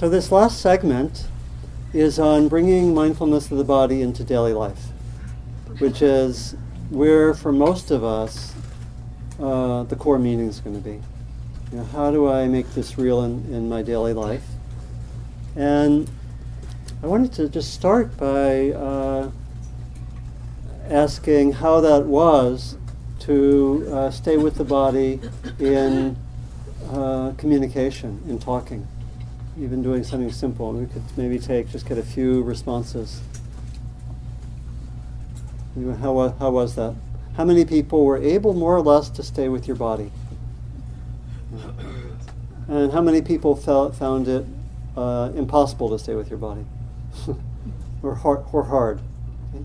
So, this last segment is on bringing mindfulness of the body into daily life, which is where, for most of us, uh, the core meaning is going to be. You know, how do I make this real in, in my daily life? And I wanted to just start by uh, asking how that was to uh, stay with the body in uh, communication, in talking, even doing something simple. We could maybe take, just get a few responses. How, how was that? How many people were able, more or less, to stay with your body? And how many people felt, found it uh, impossible to stay with your body? or, hard, or hard? Okay.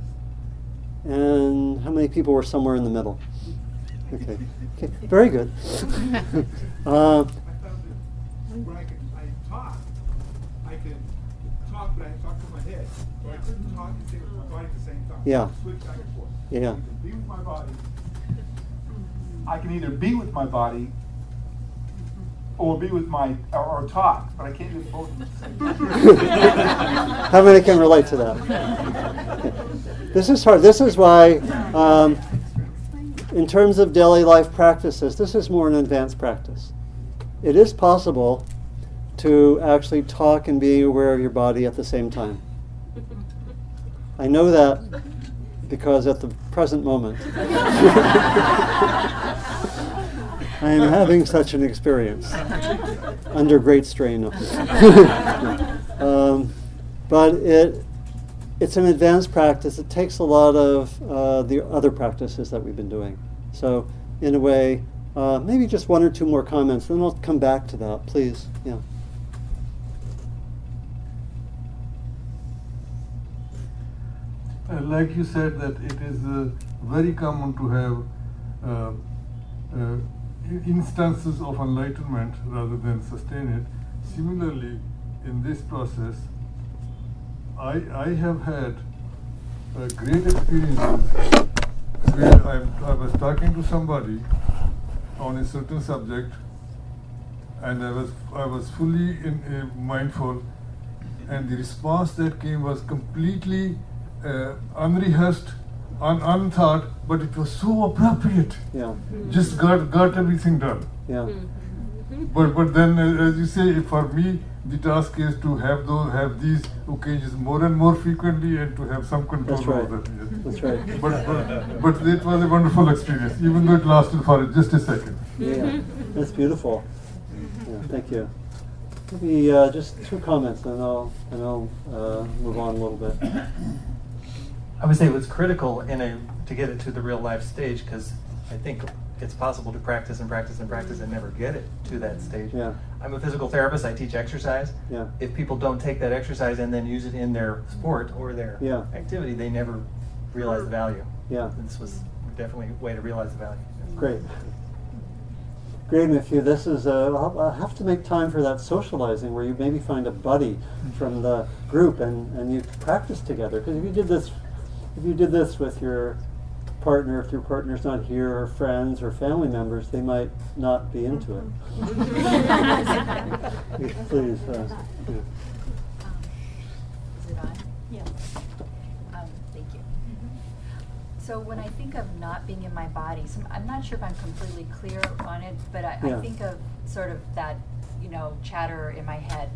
And how many people were somewhere in the middle? Okay, okay. very good. uh, I found that when I can I talk, I can talk, but I talk from my head. Or I couldn't talk and with my body at the same time. Yeah. Switch back and forth. Yeah. I can be with my body. I can either be with my body or be with my or, or talk, but I can't do both at the same time. How many can relate to that? This is hard. This is why, um, in terms of daily life practices, this is more an advanced practice. It is possible to actually talk and be aware of your body at the same time. I know that because at the present moment, I am having such an experience under great strain. um, but it it's an advanced practice. It takes a lot of uh, the other practices that we've been doing. So, in a way, uh, maybe just one or two more comments, and then I'll come back to that, please. Yeah. Like you said, that it is uh, very common to have uh, uh, instances of enlightenment rather than sustain it. Similarly, in this process, I, I have had uh, great experiences where I, I was talking to somebody on a certain subject and I was, I was fully in, uh, mindful and the response that came was completely uh, unrehearsed, un- unthought, but it was so appropriate. Yeah. Just got, got everything done. Yeah. But but then, uh, as you say, for me, the task is to have those have these occasions more and more frequently, and to have some control That's right. over them. yes. That's right. But, but but it was a wonderful experience, even though it lasted for just a second. Yeah. That's beautiful. Yeah, thank you. Maybe uh, just two comments, and I'll and I'll uh, move on a little bit. I would say it was critical in a to get it to the real life stage because I think it's possible to practice and practice and practice and never get it to that stage. Yeah. I'm a physical therapist. I teach exercise. Yeah. If people don't take that exercise and then use it in their sport or their Yeah. activity, they never realize the value. Yeah. This was definitely a way to realize the value. Great. Great, and you, this is, uh, I'll have to make time for that socializing where you maybe find a buddy from the group and, and you practice together. Because if you did this, if you did this with your partner, if your partner's not here, or friends or family members, they might not be into it. Please. Uh, yeah. Is it on? Yeah. Um, thank you. So when I think of not being in my body, some, I'm not sure if I'm completely clear on it, but I, Yeah. I think of sort of that, you know, chatter in my head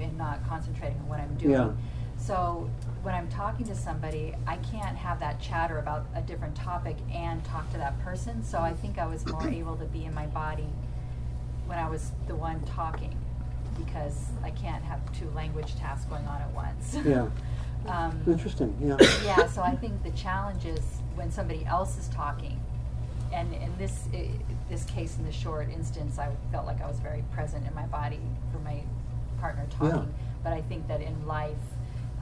and not concentrating on what I'm doing. Yeah. So when I'm talking to somebody, I can't have that chatter about a different topic and talk to that person. So I think I was more able to be in my body when I was the one talking because I can't have two language tasks going on at once. Yeah. um, Interesting. Yeah. yeah, so I think the challenge is when somebody else is talking, and in this this case, in the short instance, I felt like I was very present in my body for my partner Yeah. talking. But I think that in life,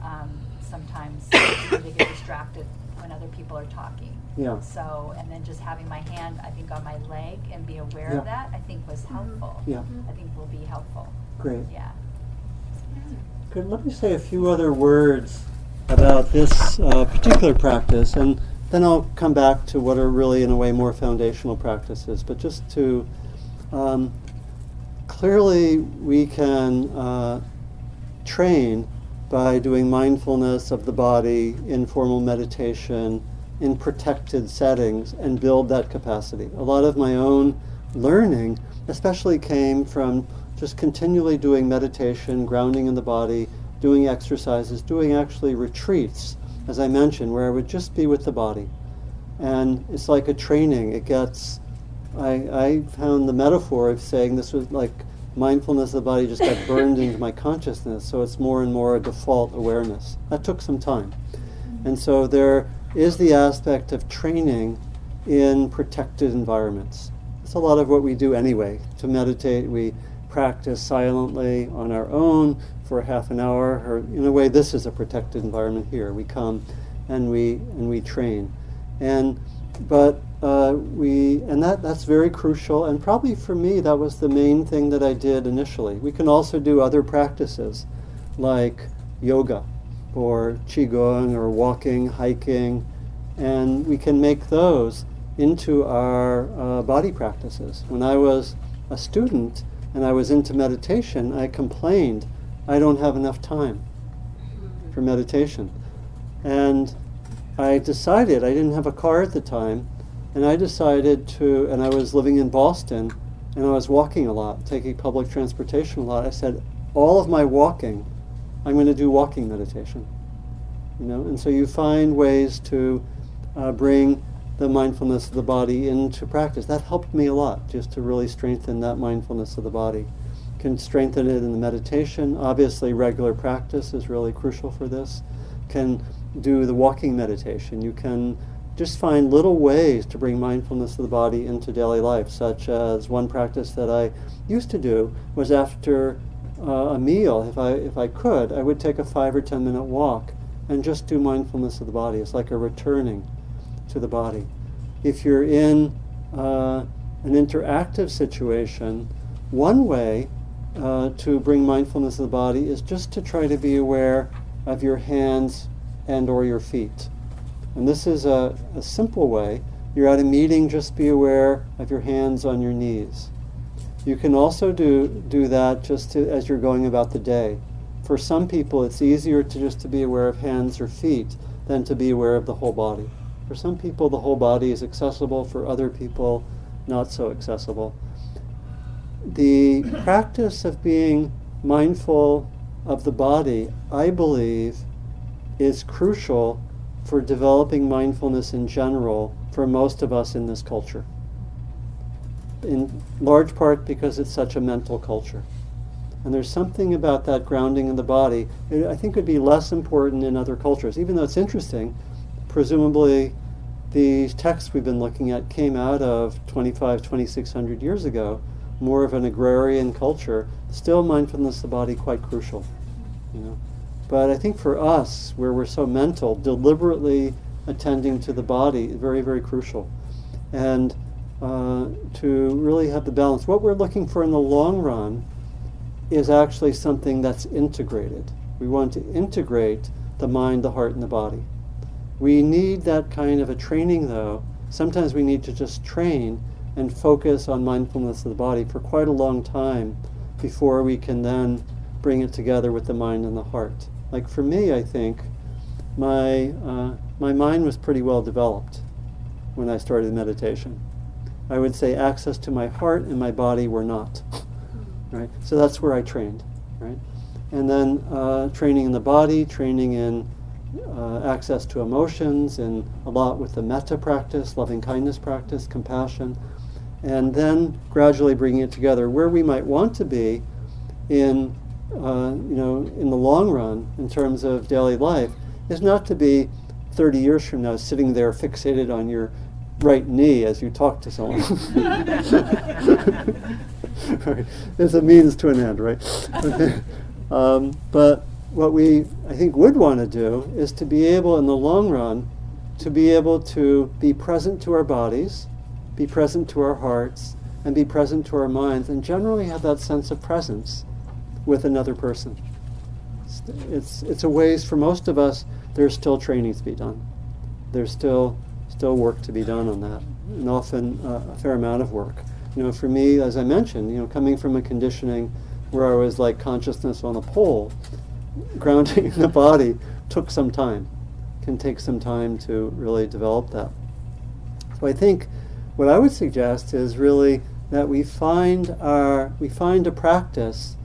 um, sometimes it's easy to get distracted when other people are talking. Yeah. So, and then just having my hand, I think, on my leg and be aware Yeah. of that, I think was helpful. Yeah. I think will be helpful. Great. Yeah. Good. Let me say a few other words about this uh, particular practice, and then I'll come back to what are really, in a way, more foundational practices. But just to um, clearly, we can uh, train by doing mindfulness of the body, informal meditation, in protected settings, and build that capacity. A lot of my own learning, especially, came from just continually doing meditation, grounding in the body, doing exercises, doing actually retreats, as I mentioned, where I would just be with the body. And it's like a training. It gets, I, I found the metaphor of saying this was like mindfulness of the body just got burned into my consciousness, so it's more and more a default awareness. That took some time. And so there is the aspect of training in protected environments. It's a lot of what we do anyway. To meditate, we practice silently on our own for half an hour, or in a way, this is a protected environment here. We come and we and we train, and but uh, we and that that's very crucial. And probably for me, that was the main thing that I did initially. We can also do other practices, like yoga, or qigong, or walking, hiking, and we can make those into our uh, body practices. When I was a student and I was into meditation, I complained I don't have enough time for meditation. And I decided, I didn't have a car at the time, and I decided to, and I was living in Boston, and I was walking a lot, taking public transportation a lot. I said, all of my walking, I'm going to do walking meditation. You know, and so you find ways to uh, bring the mindfulness of the body into practice. That helped me a lot, just to really strengthen that mindfulness of the body. Can strengthen it in the meditation. Obviously, regular practice is really crucial for this. Can do the walking meditation. You can just find little ways to bring mindfulness of the body into daily life, such as one practice that I used to do was after uh, a meal, if I, if I could, I would take a five or ten minute walk and just do mindfulness of the body. It's like a returning to the body. If you're in uh, an interactive situation, one way uh, to bring mindfulness of the body is just to try to be aware of your hands and or your feet. And this is a, a simple way. You're at a meeting, just be aware of your hands on your knees. You can also do, do that just to, as you're going about the day. For some people, it's easier to just to be aware of hands or feet than to be aware of the whole body. For some people, the whole body is accessible. For other people, not so accessible. The practice of being mindful of the body, I believe, is crucial for developing mindfulness in general for most of us in this culture. In large part because it's such a mental culture. And there's something about that grounding in the body. It, I think would be less important in other cultures, even though it's interesting. Presumably, these texts we've been looking at came out of 25, 2600 years ago, more of an agrarian culture. Still, mindfulness of the body quite crucial. You know, but I think for us, where we're so mental, deliberately attending to the body is very, very crucial. And uh, to really have the balance. What we're looking for in the long run is actually something that's integrated. We want to integrate the mind, the heart, and the body. We need that kind of a training, though. Sometimes we need to just train and focus on mindfulness of the body for quite a long time before we can then bring it together with the mind and the heart. Like for me, I think my uh, my mind was pretty well developed when I started meditation. I would say access to my heart and my body were not. right. So that's where I trained. Right. And then uh, training in the body, training in uh, access to emotions, and a lot with the metta practice, loving kindness practice, compassion, and then gradually bringing it together where we might want to be in uh, you know, in the long run, in terms of daily life, is not to be 30 years from now sitting there fixated on your right knee as you talk to someone. right. It's a means to an end, right? um, but what we, I think, would want to do is to be able, in the long run, to be able to be present to our bodies, be present to our hearts, and be present to our minds, and generally have that sense of presence with another person. It's, it's a ways for most of us, there's still training to be done. There's still, still work to be done on that, and often uh, a fair amount of work. You know, for me, as I mentioned, you know, coming from a conditioning where I was like consciousness on a pole, grounding in the body took some time, can take some time to really develop that. So I think what I would suggest is really that we find our we find a practice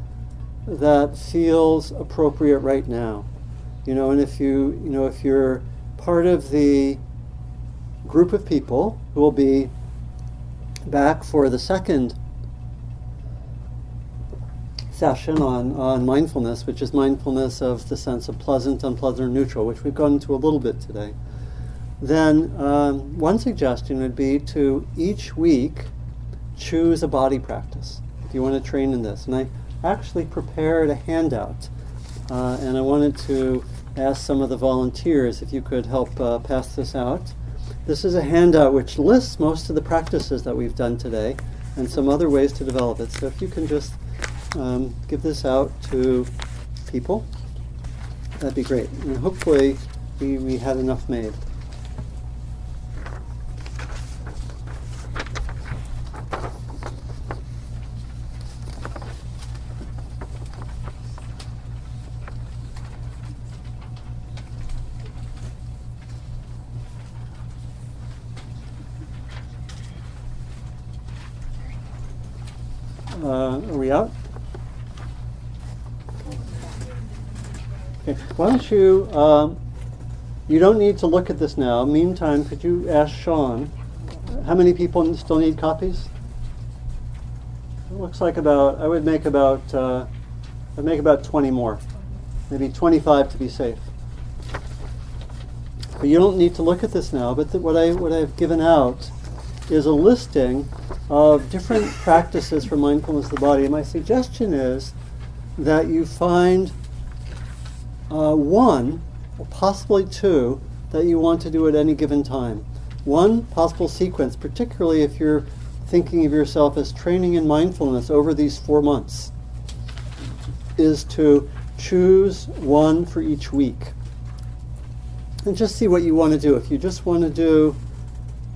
that feels appropriate right now. You know, and if you you know if you're part of the group of people who will be back for the second session on, on mindfulness, which is mindfulness of the sense of pleasant, unpleasant, or neutral, which we've gone into a little bit today, then um, one suggestion would be to each week choose a body practice if you want to train in this. And I actually prepared a handout, uh, and I wanted to ask some of the volunteers if you could help uh, pass this out. This is a handout which lists most of the practices that we've done today and some other ways to develop it. So if you can just um, give this out to people, that'd be great. And hopefully we, we had enough made. Uh, are we out? Okay. Why don't you, um, you don't need to look at this now. Meantime, could you ask Sean, how many people still need copies? It looks like about, I would make about, uh, I'd make about 20 more. Maybe 25 to be safe. But you don't need to look at this now, but th- what, I, what I've given out is a listing of different practices for mindfulness of the body. And my suggestion is that you find uh, one, or possibly two, that you want to do at any given time. One possible sequence, particularly if you're thinking of yourself as training in mindfulness over these four months, is to choose one for each week. And just see what you want to do. If you just want to do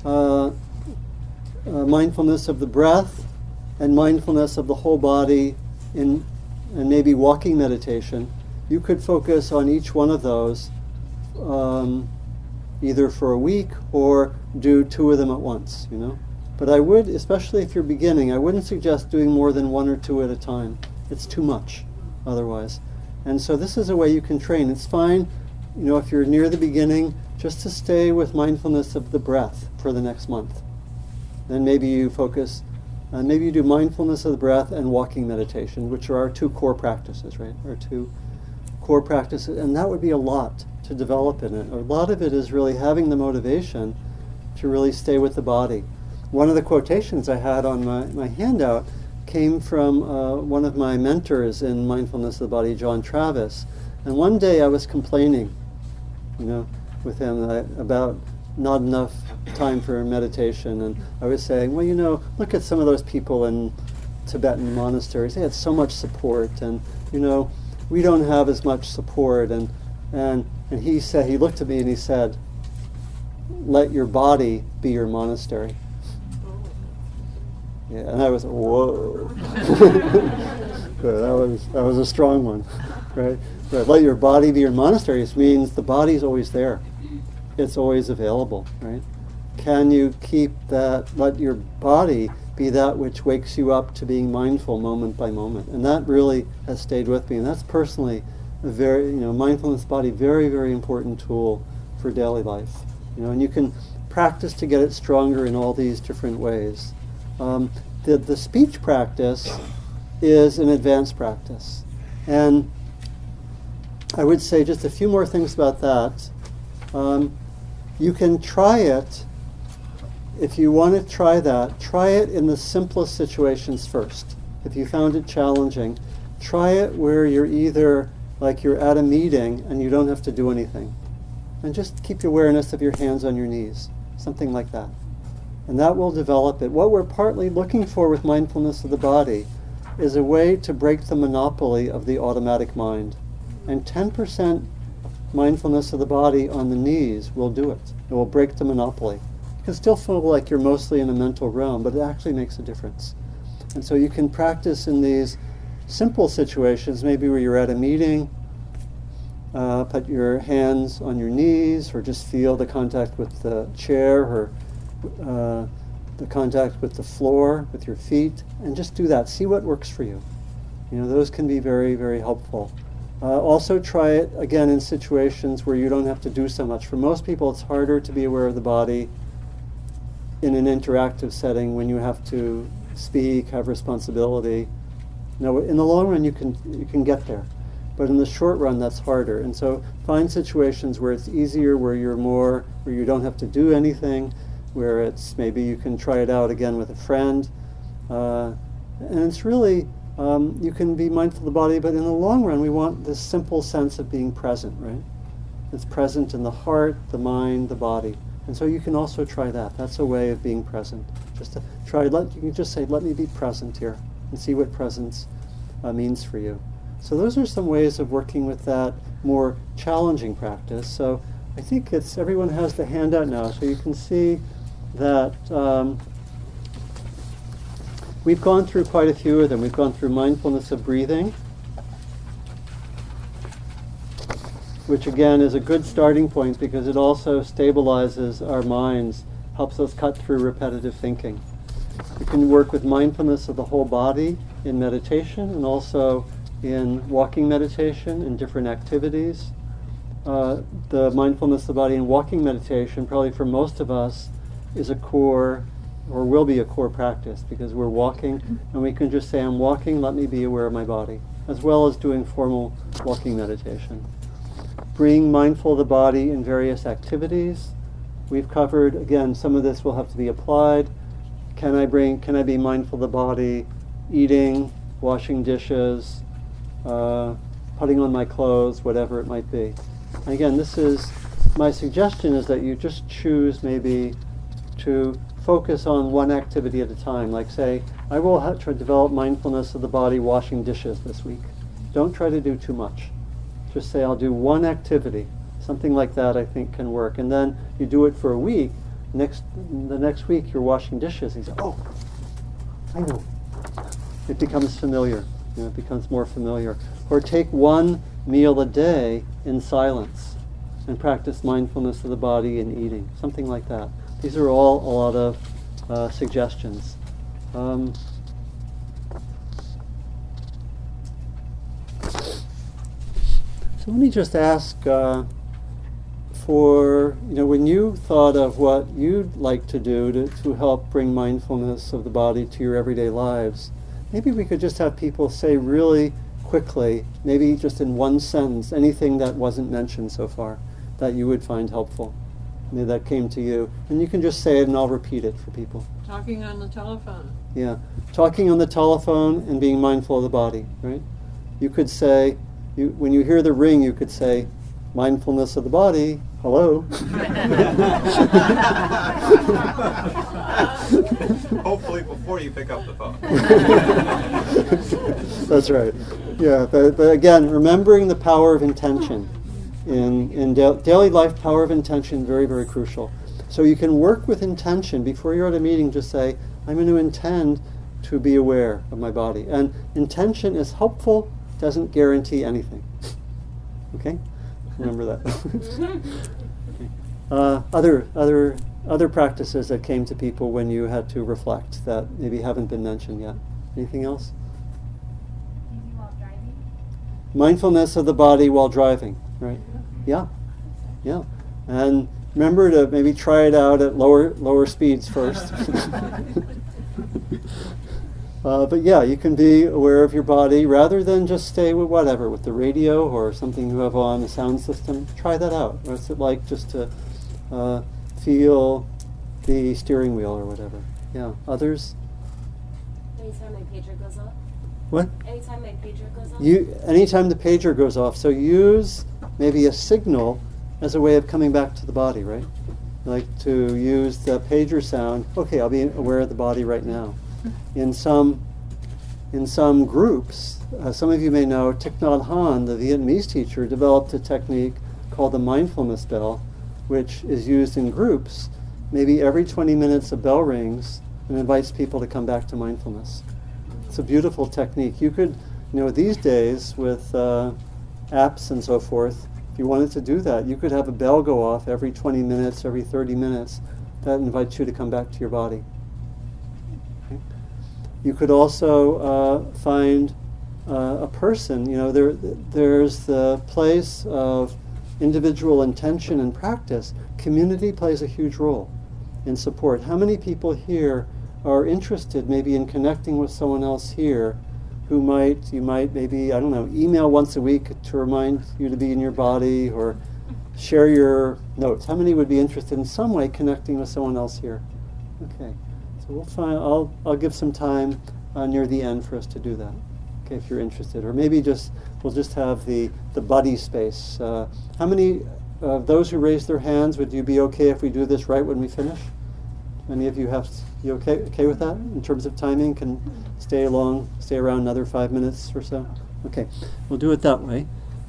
uh, uh, mindfulness of the breath and mindfulness of the whole body in and maybe walking meditation, you could focus on each one of those um, either for a week or do two of them at once, you know. But I would, especially if you're beginning, I wouldn't suggest doing more than one or two at a time. It's too much otherwise. And so this is a way you can train. It's fine, you know, if you're near the beginning, just to stay with mindfulness of the breath for the next month. Then maybe you focus, uh, maybe you do mindfulness of the breath and walking meditation, which are our two core practices, right? Our two core practices, and that would be a lot to develop in it. A lot of it is really having the motivation to really stay with the body. One of the quotations I had on my, my handout came from uh, one of my mentors in mindfulness of the body, John Travis. And one day I was complaining, you know, with him about not enough time for meditation. And I was saying, well, you know, look at some of those people in Tibetan monasteries. They had so much support. And, you know, we don't have as much support. And, and, and he said, he looked at me and he said, let your body be your monastery. Yeah, and I was whoa. That was that was a strong one, right? But let your body be your monastery. It means the body's always there. It's always available, right? Can you keep that? Let your body be that which wakes you up to being mindful moment by moment, and that really has stayed with me. And that's personally a very, you know, mindfulness body, very very important tool for daily life. You know, and you can practice to get it stronger in all these different ways. Um, the, the speech practice is an advanced practice. And I would say just a few more things about that. Um, you can try it, if you want to try that, try it in the simplest situations first. If you found it challenging, try it where you're either like you're at a meeting and you don't have to do anything. And just keep your awareness of your hands on your knees, something like that and that will develop it. What we're partly looking for with mindfulness of the body is a way to break the monopoly of the automatic mind. And 10% mindfulness of the body on the knees will do it. It will break the monopoly. Can still feel like you're mostly in a mental realm, but it actually makes a difference. And so you can practice in these simple situations, maybe where you're at a meeting Uh, put your hands on your knees or just feel the contact with the chair or uh, the contact with the floor with your feet and just do that. See what works for you. You know, those can be very, very helpful. Uh, also, try it again in situations where you don't have to do so much. For most people, it's harder to be aware of the body in an interactive setting when you have to speak, have responsibility. Now, in the long run, you can you can get there, but in the short run, that's harder. And so, find situations where it's easier, where you're more, where you don't have to do anything, where it's maybe you can try it out again with a friend, uh, and it's really um, you can be mindful of the body, but in the long run, we want this simple sense of being present, right? It's present in the heart, the mind, the body. And so you can also try that. That's a way of being present. Just to try, let, you can just say, let me be present here and see what presence uh, means for you. So those are some ways of working with that more challenging practice. So I think it's, everyone has the handout now, so you can see that um, We've gone through quite a few of them. We've gone through mindfulness of breathing, which again is a good starting point because it also stabilizes our minds, helps us cut through repetitive thinking. You can work with mindfulness of the whole body in meditation and also in walking meditation and different activities. Uh, the mindfulness of the body in walking meditation, probably for most of us, is a core or will be a core practice because we're walking and we can just say, I'm walking, let me be aware of my body, as well as doing formal walking meditation. Being mindful of the body in various activities. We've covered, again, some of this will have to be applied. Can I bring, can I be mindful of the body eating, washing dishes, uh, putting on my clothes, whatever it might be. And again, this is, my suggestion is that you just choose maybe to focus on one activity at a time. Like, say, I will have to develop mindfulness of the body washing dishes this week. Don't try to do too much. Just say, I'll do one activity. Something like that, I think, can work. And then you do it for a week. Next, the next week, you're washing dishes. And you Oh, I know. It becomes familiar. You know, it becomes more familiar. Or take one meal a day in silence and practice mindfulness of the body in eating. Something like that. These are all a lot of uh, suggestions. Um, so let me just ask uh, for, you know, when you thought of what you'd like to do to, to help bring mindfulness of the body to your everyday lives, maybe we could just have people say really quickly, maybe just in one sentence, anything that wasn't mentioned so far that you would find helpful that came to you. And you can just say it and I'll repeat it for people. Talking on the telephone. Yeah. Talking on the telephone and being mindful of the body, right? You could say, you, when you hear the ring, you could say, mindfulness of the body, hello. Hopefully before you pick up the phone. That's right. Yeah, but, but again, remembering the power of intention in, in da- daily life, power of intention, very, very crucial. So you can work with intention. Before you're at a meeting, just say, I'm going to intend to be aware of my body. And intention is helpful, doesn't guarantee anything. okay? Remember that. okay. uh, other, other, other practices that came to people when you had to reflect that maybe haven't been mentioned yet. Anything else? Mindfulness of the body while driving, right? Yeah, yeah. And remember to maybe try it out at lower lower speeds first. uh, but yeah, you can be aware of your body rather than just stay with whatever, with the radio or something you have on, the sound system. Try that out. What's it like just to uh, feel the steering wheel or whatever? Yeah. Others? Anytime my pager goes off. What? Anytime my pager goes off. You anytime the pager goes off. So use maybe a signal as a way of coming back to the body, right? Like to use the pager sound. Okay, I'll be aware of the body right now. In some in some groups, uh, some of you may know Thich Nhat Hanh, the Vietnamese teacher, developed a technique called the mindfulness bell, which is used in groups. Maybe every 20 minutes a bell rings and invites people to come back to mindfulness. It's a beautiful technique. You could, you know, these days with uh, apps and so forth, If you wanted to do that, you could have a bell go off every 20 minutes, every 30 minutes. That invites you to come back to your body. You could also uh, find uh, a person. You know, there, there's the place of individual intention and practice. Community plays a huge role in support. How many people here are interested maybe in connecting with someone else here who might, you might maybe, I don't know, email once a week to remind you to be in your body or share your notes. How many would be interested in some way connecting with someone else here? Okay, we'll find, I'll, I'll give some time uh, near the end for us to do that. Okay, if you're interested. Or maybe just, we'll just have the, the buddy space. Uh, how many of those who raised their hands, would you be okay if we do this right when we finish? Any of you have, you okay, okay with that in terms of timing? Can stay along, stay around another five minutes or so? Okay, we'll do it that way.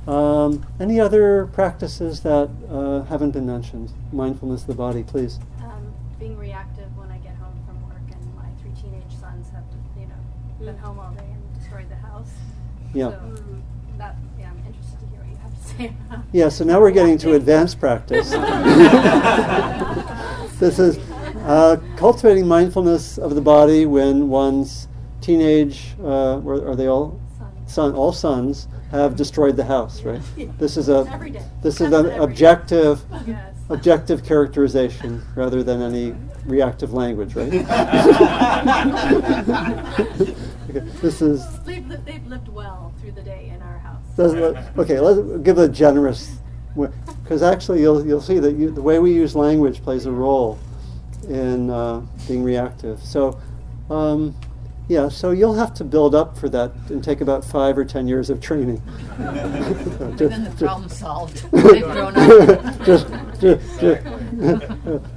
Um, any other practices that uh, haven't been mentioned? Mindfulness of the body, please. Um, being reactive when I get home from work, and my three sons have, you know, been home all day and destroyed the house. Yeah. So mm, that, yeah, I'm interested to hear what you have to say about. Yeah, so now we're getting to advanced practice. this is uh, cultivating mindfulness of the body when one's teenage, uh, are they all son, all sons have destroyed the house, right? This is a Every day. this is an objective Yes. Objective characterization rather than any reactive language, right? okay, this is They've, li- they've lived well through the day in our house. doesn't look, okay, let's give a generous, because actually you'll, you'll see that you, the way we use language plays a role in uh, being reactive. So, um, yeah, so you'll have to build up for that and take about five or ten years of training. And then the problem's solved. They've grown up. just, just, just-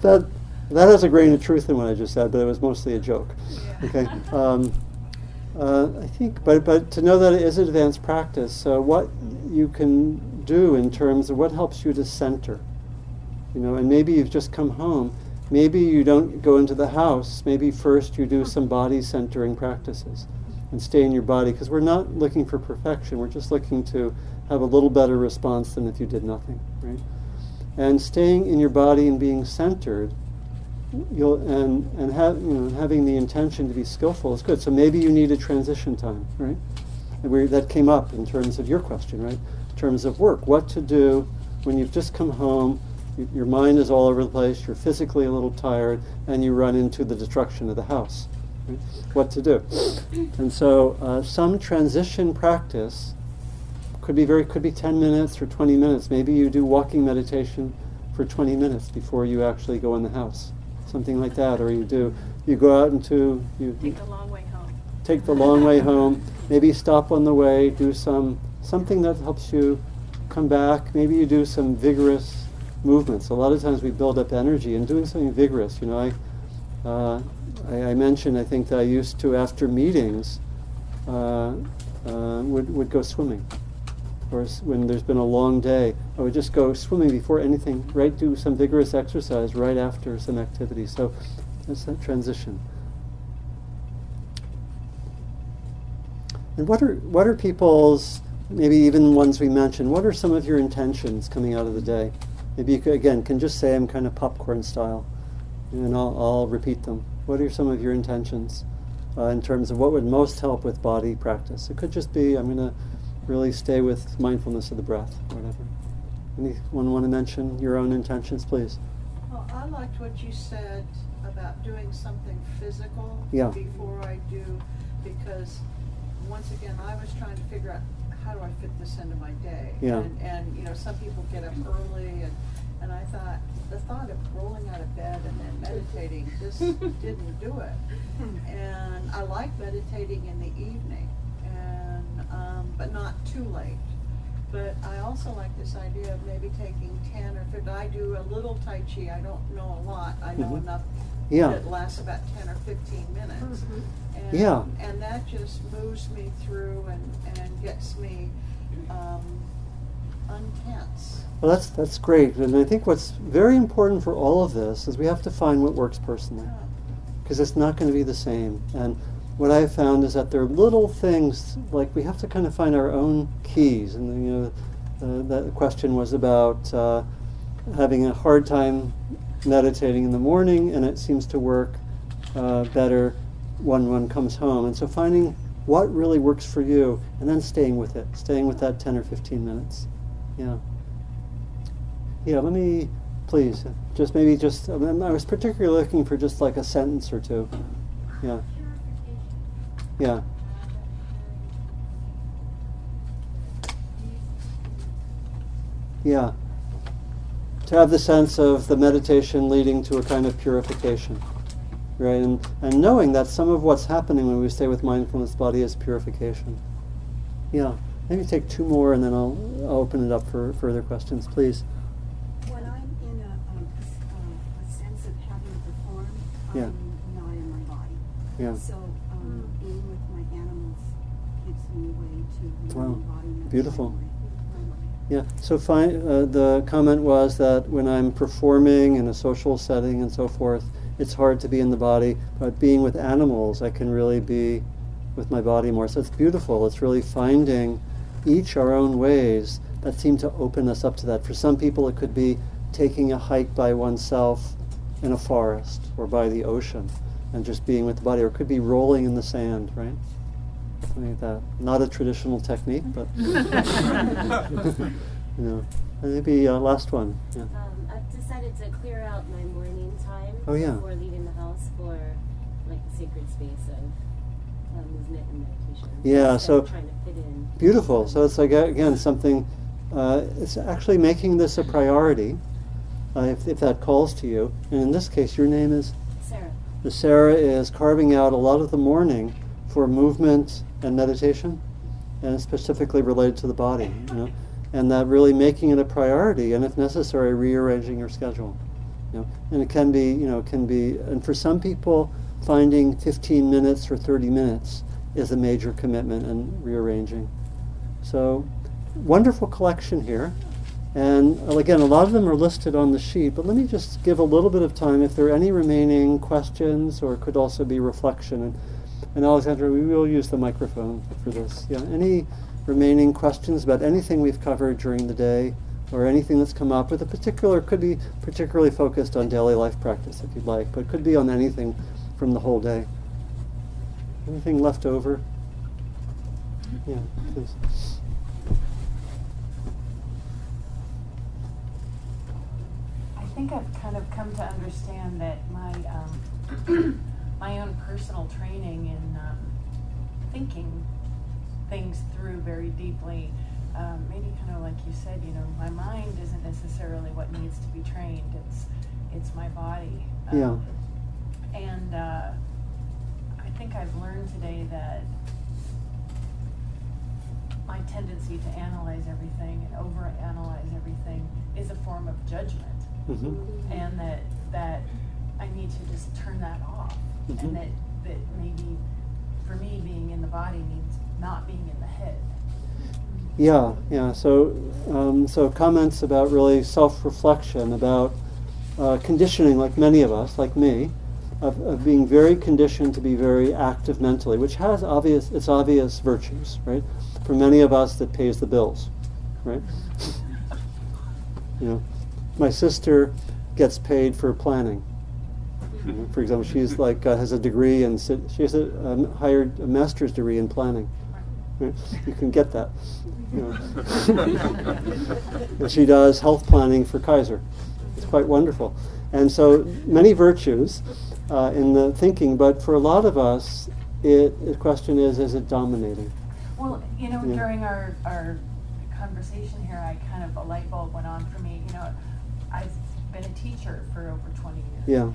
that, that has a grain of truth in what I just said, but it was mostly a joke. Okay. Um, uh, I think, but but to know that it is advanced practice. So what you can do in terms of what helps you to center, you know, and maybe you've just come home. Maybe you don't go into the house. Maybe first you do some body centering practices and stay in your body because we're not looking for perfection. We're just looking to have a little better response than if you did nothing, right? And staying in your body and being centered, you'll and and have you know having the intention to be skillful is good. So maybe you need a transition time, right? And we, that came up in terms of your question, right? In terms of work, what to do when you've just come home, your mind is all over the place, you're physically a little tired, and you run into the destruction of the house. Right? What to do? And so uh, some transition practice could be very could be 10 minutes or 20 minutes. Maybe you do walking meditation for 20 minutes before you actually go in the house, something like that. Or you do you go out into you Take the long way home. take the long way home. Maybe stop on the way, do some something that helps you come back. Maybe you do some vigorous movements. A lot of times we build up energy and doing something vigorous. You know, I uh, I, I mentioned I think that I used to after meetings uh, uh, would would go swimming. Or when there's been a long day, I would just go swimming before anything. Right, do some vigorous exercise right after some activity. So that's that transition. And what are what are people's maybe even ones we mentioned? What are some of your intentions coming out of the day? Maybe you could, again can just say them kind of popcorn style, and I'll, I'll repeat them. What are some of your intentions uh, in terms of what would most help with body practice? It could just be I'm going to really stay with mindfulness of the breath, whatever. Anyone want to mention your own intentions, please? Well, I liked what you said about doing something physical Yeah. before I do, because once again, I was trying to figure out how do I fit this into my day. Yeah. And, and you know, some people get up early, and and I thought the thought of rolling out of bed and then meditating just didn't do it. And I like meditating in the evening, and um, but not too late. But I also like this idea of maybe taking 10 or 15. I do a little Tai Chi. I don't know a lot. I know Mhm. enough Yeah. that it lasts about 10 or 15 minutes. And, Yeah. And that just moves me through and, and gets me um, untense. Well, that's that's great, and I think what's very important for all of this is we have to find what works personally, because it's not going to be the same. And what I've found is that there are little things like we have to kind of find our own keys, and you know, Uh, that the question was about uh, having a hard time meditating in the morning, and it seems to work uh, better when one comes home. And so finding what really works for you, and then staying with it, staying with that 10 or 15 minutes. Yeah. Yeah, let me, please, just maybe just, I was particularly looking for just like a sentence or two. Yeah. Yeah. Yeah. To have the sense of the meditation leading to a kind of purification. Right? And, and knowing that some of what's happening when we stay with mindfulness body is purification. Yeah. Maybe take two more and then I'll, I'll open it up for further questions, please. When I'm in a, um, a s- a sense of having perform, Yeah. I'm not in my body. Yeah. So um, being with my animals gives me a way to Wow. embodiment. Beautiful. right away, right away. Yeah. So fi- uh, the comment was that when I'm performing in a social setting and so forth, it's hard to be in the body. But being with animals, I can really be with my body more. So it's beautiful. It's really finding each our own ways that seem to open us up to that. For some people, it could be taking a hike by oneself in a forest or by the ocean and just being with the body, or it could be rolling in the sand, right? Something like that. Not a traditional technique, but you know. Maybe uh, last one. Yeah. Um, I've decided to clear out my morning time Oh, yeah. before leaving the house for like the sacred space of uh, movement and meditation. Yeah, Instead of so- trying to fit in. Beautiful. So it's like uh, again something. Uh, it's actually making this a priority, uh, if, if that calls to you. And in this case, your name is. Sarah. The Sarah is carving out a lot of the morning for movement and meditation, and specifically related to the body. You know, and that really making it a priority, and if necessary, rearranging your schedule. You know, and it can be, you know, can be, and for some people, finding 15 minutes or 30 minutes is a major commitment and rearranging. So, wonderful collection here. And uh, again, a lot of them are listed on the sheet, but let me just give a little bit of time if there are any remaining questions or it could also be reflection. And, and Alexandra, we will use the microphone for this. Yeah, any remaining questions about anything we've covered during the day or anything that's come up with a particular, could be particularly focused on daily life practice if you'd like, but could be on anything from the whole day. Anything left over? Yeah, please. I think I've kind of come to understand that my um, my own personal training in um, thinking things through very deeply. Um, maybe kind of like you said, you know, my mind isn't necessarily what needs to be trained. It's it's my body. Yeah. And uh, I think I've learned today that my tendency to analyze everything and overanalyze everything is a form of judgment Mhm. and that that I need to just turn that off, Mhm. and that that maybe for me being in the body means not being in the head. Yeah, yeah. So, um, so comments about really self-reflection, about uh, conditioning, like many of us, like me, of, of being very conditioned to be very active mentally, which has obvious its obvious virtues, right? For many of us, that pays the bills, right? you know, my sister gets paid for planning. You know, for example, she's like uh, has a degree in she has a um, hired a master's degree in planning. Right? You can get that. You know. and she does health planning for Kaiser. It's quite wonderful. And so many virtues uh, in the thinking, but for a lot of us, it, the question is, is it dominating? Well, you know, Yeah. during our our conversation here, I kind of a light bulb went on for me. You know, I've been a teacher for over 20 years. Yeah.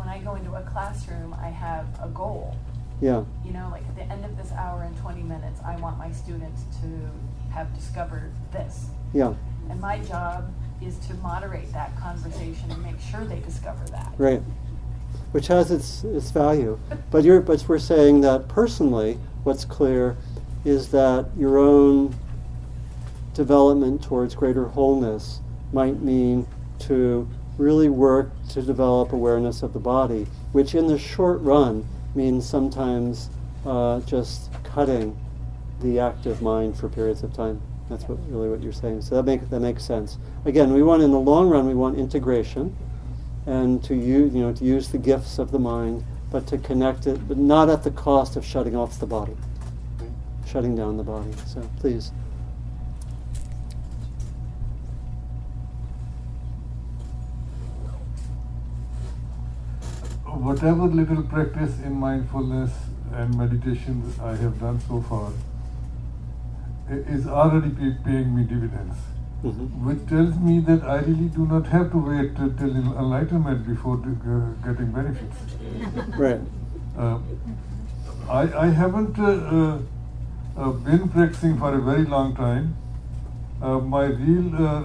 When I go into a classroom, I have a goal. Yeah. You know, like at the end of this hour and 20 minutes, I want my students to have discovered this. Yeah. And my job is to moderate that conversation and make sure they discover that. Right. Which has its its value. But you're but we're saying that personally, what's clear is that your own development towards greater wholeness might mean to really work to develop awareness of the body, which in the short run means sometimes uh, just cutting the active mind for periods of time. That's what really what you're saying. So that makes that makes sense. Again, we want in the long run we want integration, and to use you know to use the gifts of the mind, but to connect it, but not at the cost of shutting off the body, shutting down the body. So please. Whatever little practice in mindfulness and meditation I have done so far is already pay- paying me dividends, Mhm. which tells me that I really do not have to wait till till enlightenment before uh, getting benefits. Right. Uh, I, I haven't uh, uh, uh, been practicing for a very long time. Uh, my real uh,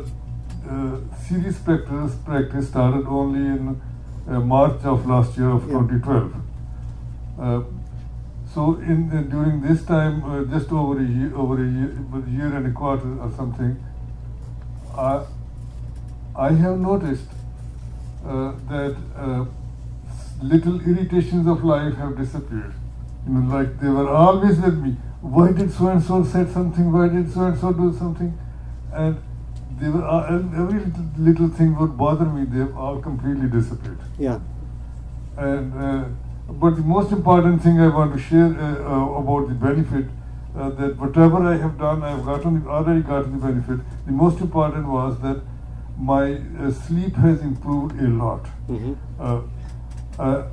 uh, serious practice, practice started only in March of last year of Yeah. 2012. Uh, so in uh, during this time, uh, just over a year, over a year, a year and a quarter or something, I I have noticed uh, that uh, little irritations of life have disappeared. You know, like they were always with me. Why did so and so said something? Why did so and so do something? And they were uh, every little, little thing would bother me. They've all completely disappeared. Yeah. And uh, but the most important thing I want to share uh, uh, about the benefit uh, that whatever I have done, I have gotten already gotten the benefit. The most important was that my uh, sleep has improved a lot. hmm Uh, uh,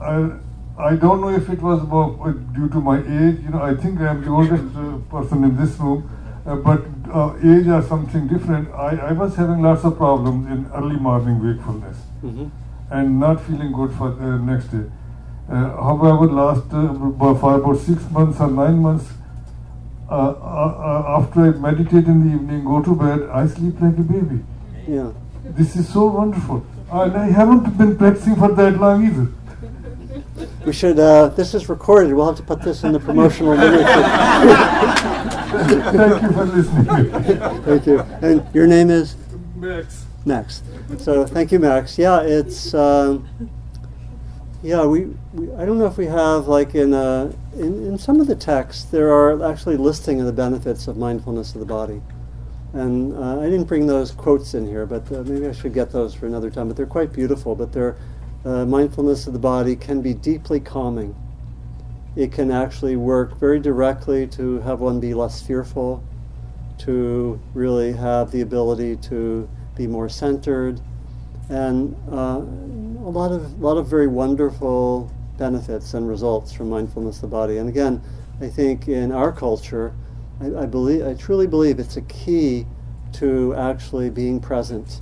I, I don't know if it was about, uh, due to my age. You know, I think I am the oldest uh, person in this room, uh, but uh, age or something different. I, I was having lots of problems in early morning wakefulness hmm and not feeling good for the next day. Uh, however, last uh, for about six months or nine months, uh, uh, uh, after I meditate in the evening, go to bed, I sleep like a baby. Yeah. This is so wonderful. And I haven't been practicing for that long either. We should. Uh, this is recorded. We'll have to put this in the promotional literature. Thank you for listening. Thank you. And your name is Max. Max. So thank you, Max. Yeah, it's. Um, yeah, we, we. I don't know if we have like in uh, in in some of the texts there are actually listing of the benefits of mindfulness of the body, and uh, I didn't bring those quotes in here, but uh, maybe I should get those for another time. But they're quite beautiful. But they're uh, mindfulness of the body can be deeply calming. It can actually work very directly to have one be less fearful, to really have the ability to be more centered, and uh, a lot of lot of very wonderful benefits and results from mindfulness of the body. And again, I think in our culture, I, I believe I truly believe it's a key to actually being present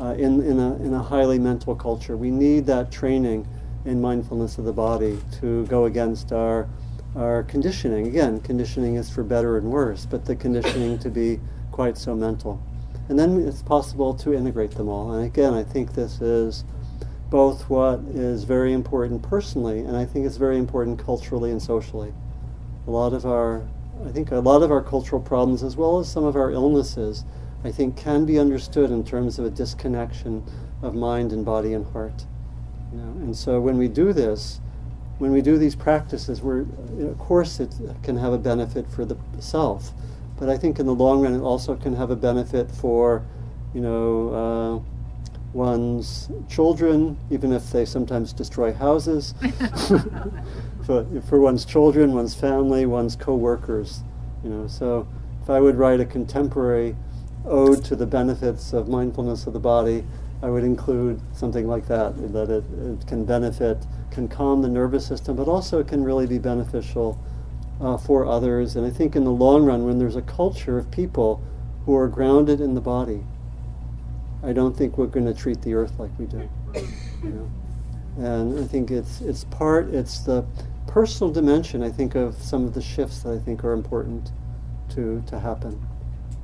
uh, in in a in a highly mental culture. We need that training in mindfulness of the body to go against our our conditioning. Again, conditioning is for better and worse, but the conditioning to be quite so mental. And then it's possible to integrate them all. And again, I think this is both what is very important personally, and I think it's very important culturally and socially. A lot of our, I think a lot of our cultural problems, as well as some of our illnesses, I think can be understood in terms of a disconnection of mind and body and heart. You know? And so when we do this, when we do these practices, we're, of course, it can have a benefit for the self, but I think in the long run, it also can have a benefit for, you know, uh, one's children, even if they sometimes destroy houses. for, for one's children, one's family, one's co-workers, you know. So if I would write a contemporary ode to the benefits of mindfulness of the body, I would include something like that, that it, it can benefit, can calm the nervous system, but also it can really be beneficial uh, for others. And I think in the long run, when there's a culture of people who are grounded in the body, I don't think we're going to treat the earth like we do. You know? And I think it's it's part it's the personal dimension I think of some of the shifts that I think are important to to happen.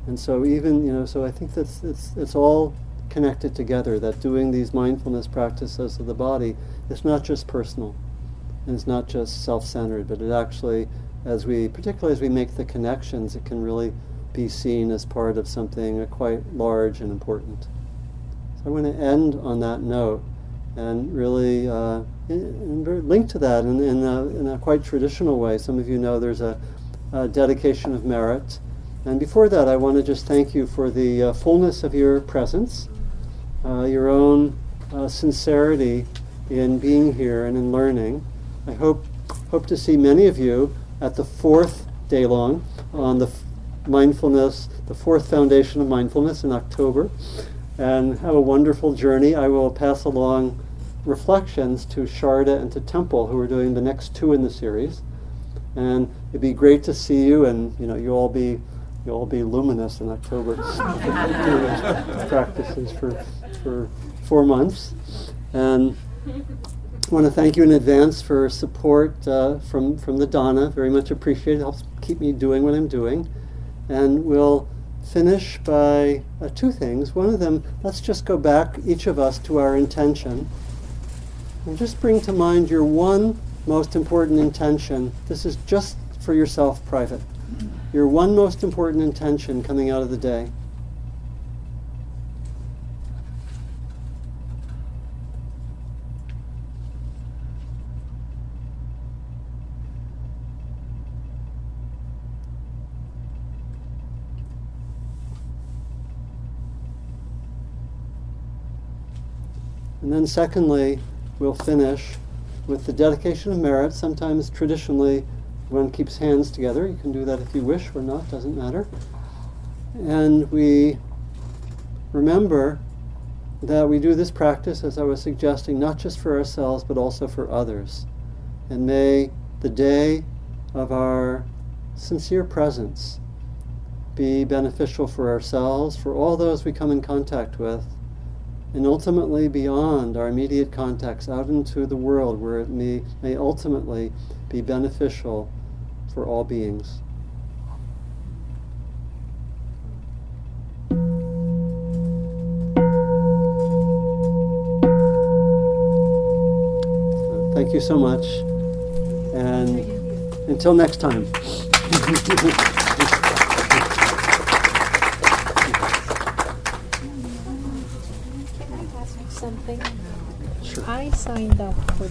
And so even you know so I think that's it's it's all connected together that doing these mindfulness practices of the body is not just personal and it's not just self-centered but it actually as we particularly as we make the connections it can really be seen as part of something uh, quite large and important. So I want to end on that note and really uh, in linked to that in, in, a, in a quite traditional way. Some of you know there's a, a dedication of merit And before that, I want to just thank you for the uh, fullness of your presence, uh, your own uh, sincerity in being here and in learning. I hope hope to see many of you at the fourth day long on the f- mindfulness, the fourth foundation of mindfulness in October, and have a wonderful journey. I will pass along reflections to Sharda and to Tempel, who are doing the next two in the series. And it'd be great to see you, and you know, you all be you all be luminous in October. practices for for four months, and I want to thank you in advance for support uh, from from the Dana. Very much appreciated. Helps keep me doing what I'm doing, and we'll finish by uh, two things. One of them, let's just go back each of us to our intention, and just bring to mind your one most important intention. This is just for yourself, private. Your one most important intention coming out of the day. And then, secondly, we'll finish with the dedication of merit. Sometimes, traditionally, one keeps hands together. You can do that if you wish or not, doesn't matter. And we remember that we do this practice, as I was suggesting, not just for ourselves, but also for others. And may the day of our sincere presence be beneficial for ourselves, for all those we come in contact with, and ultimately beyond our immediate contacts out into the world where it may, may ultimately be beneficial for all beings. Thank you so much. And until next time. Can I ask you something? Sure. I signed up for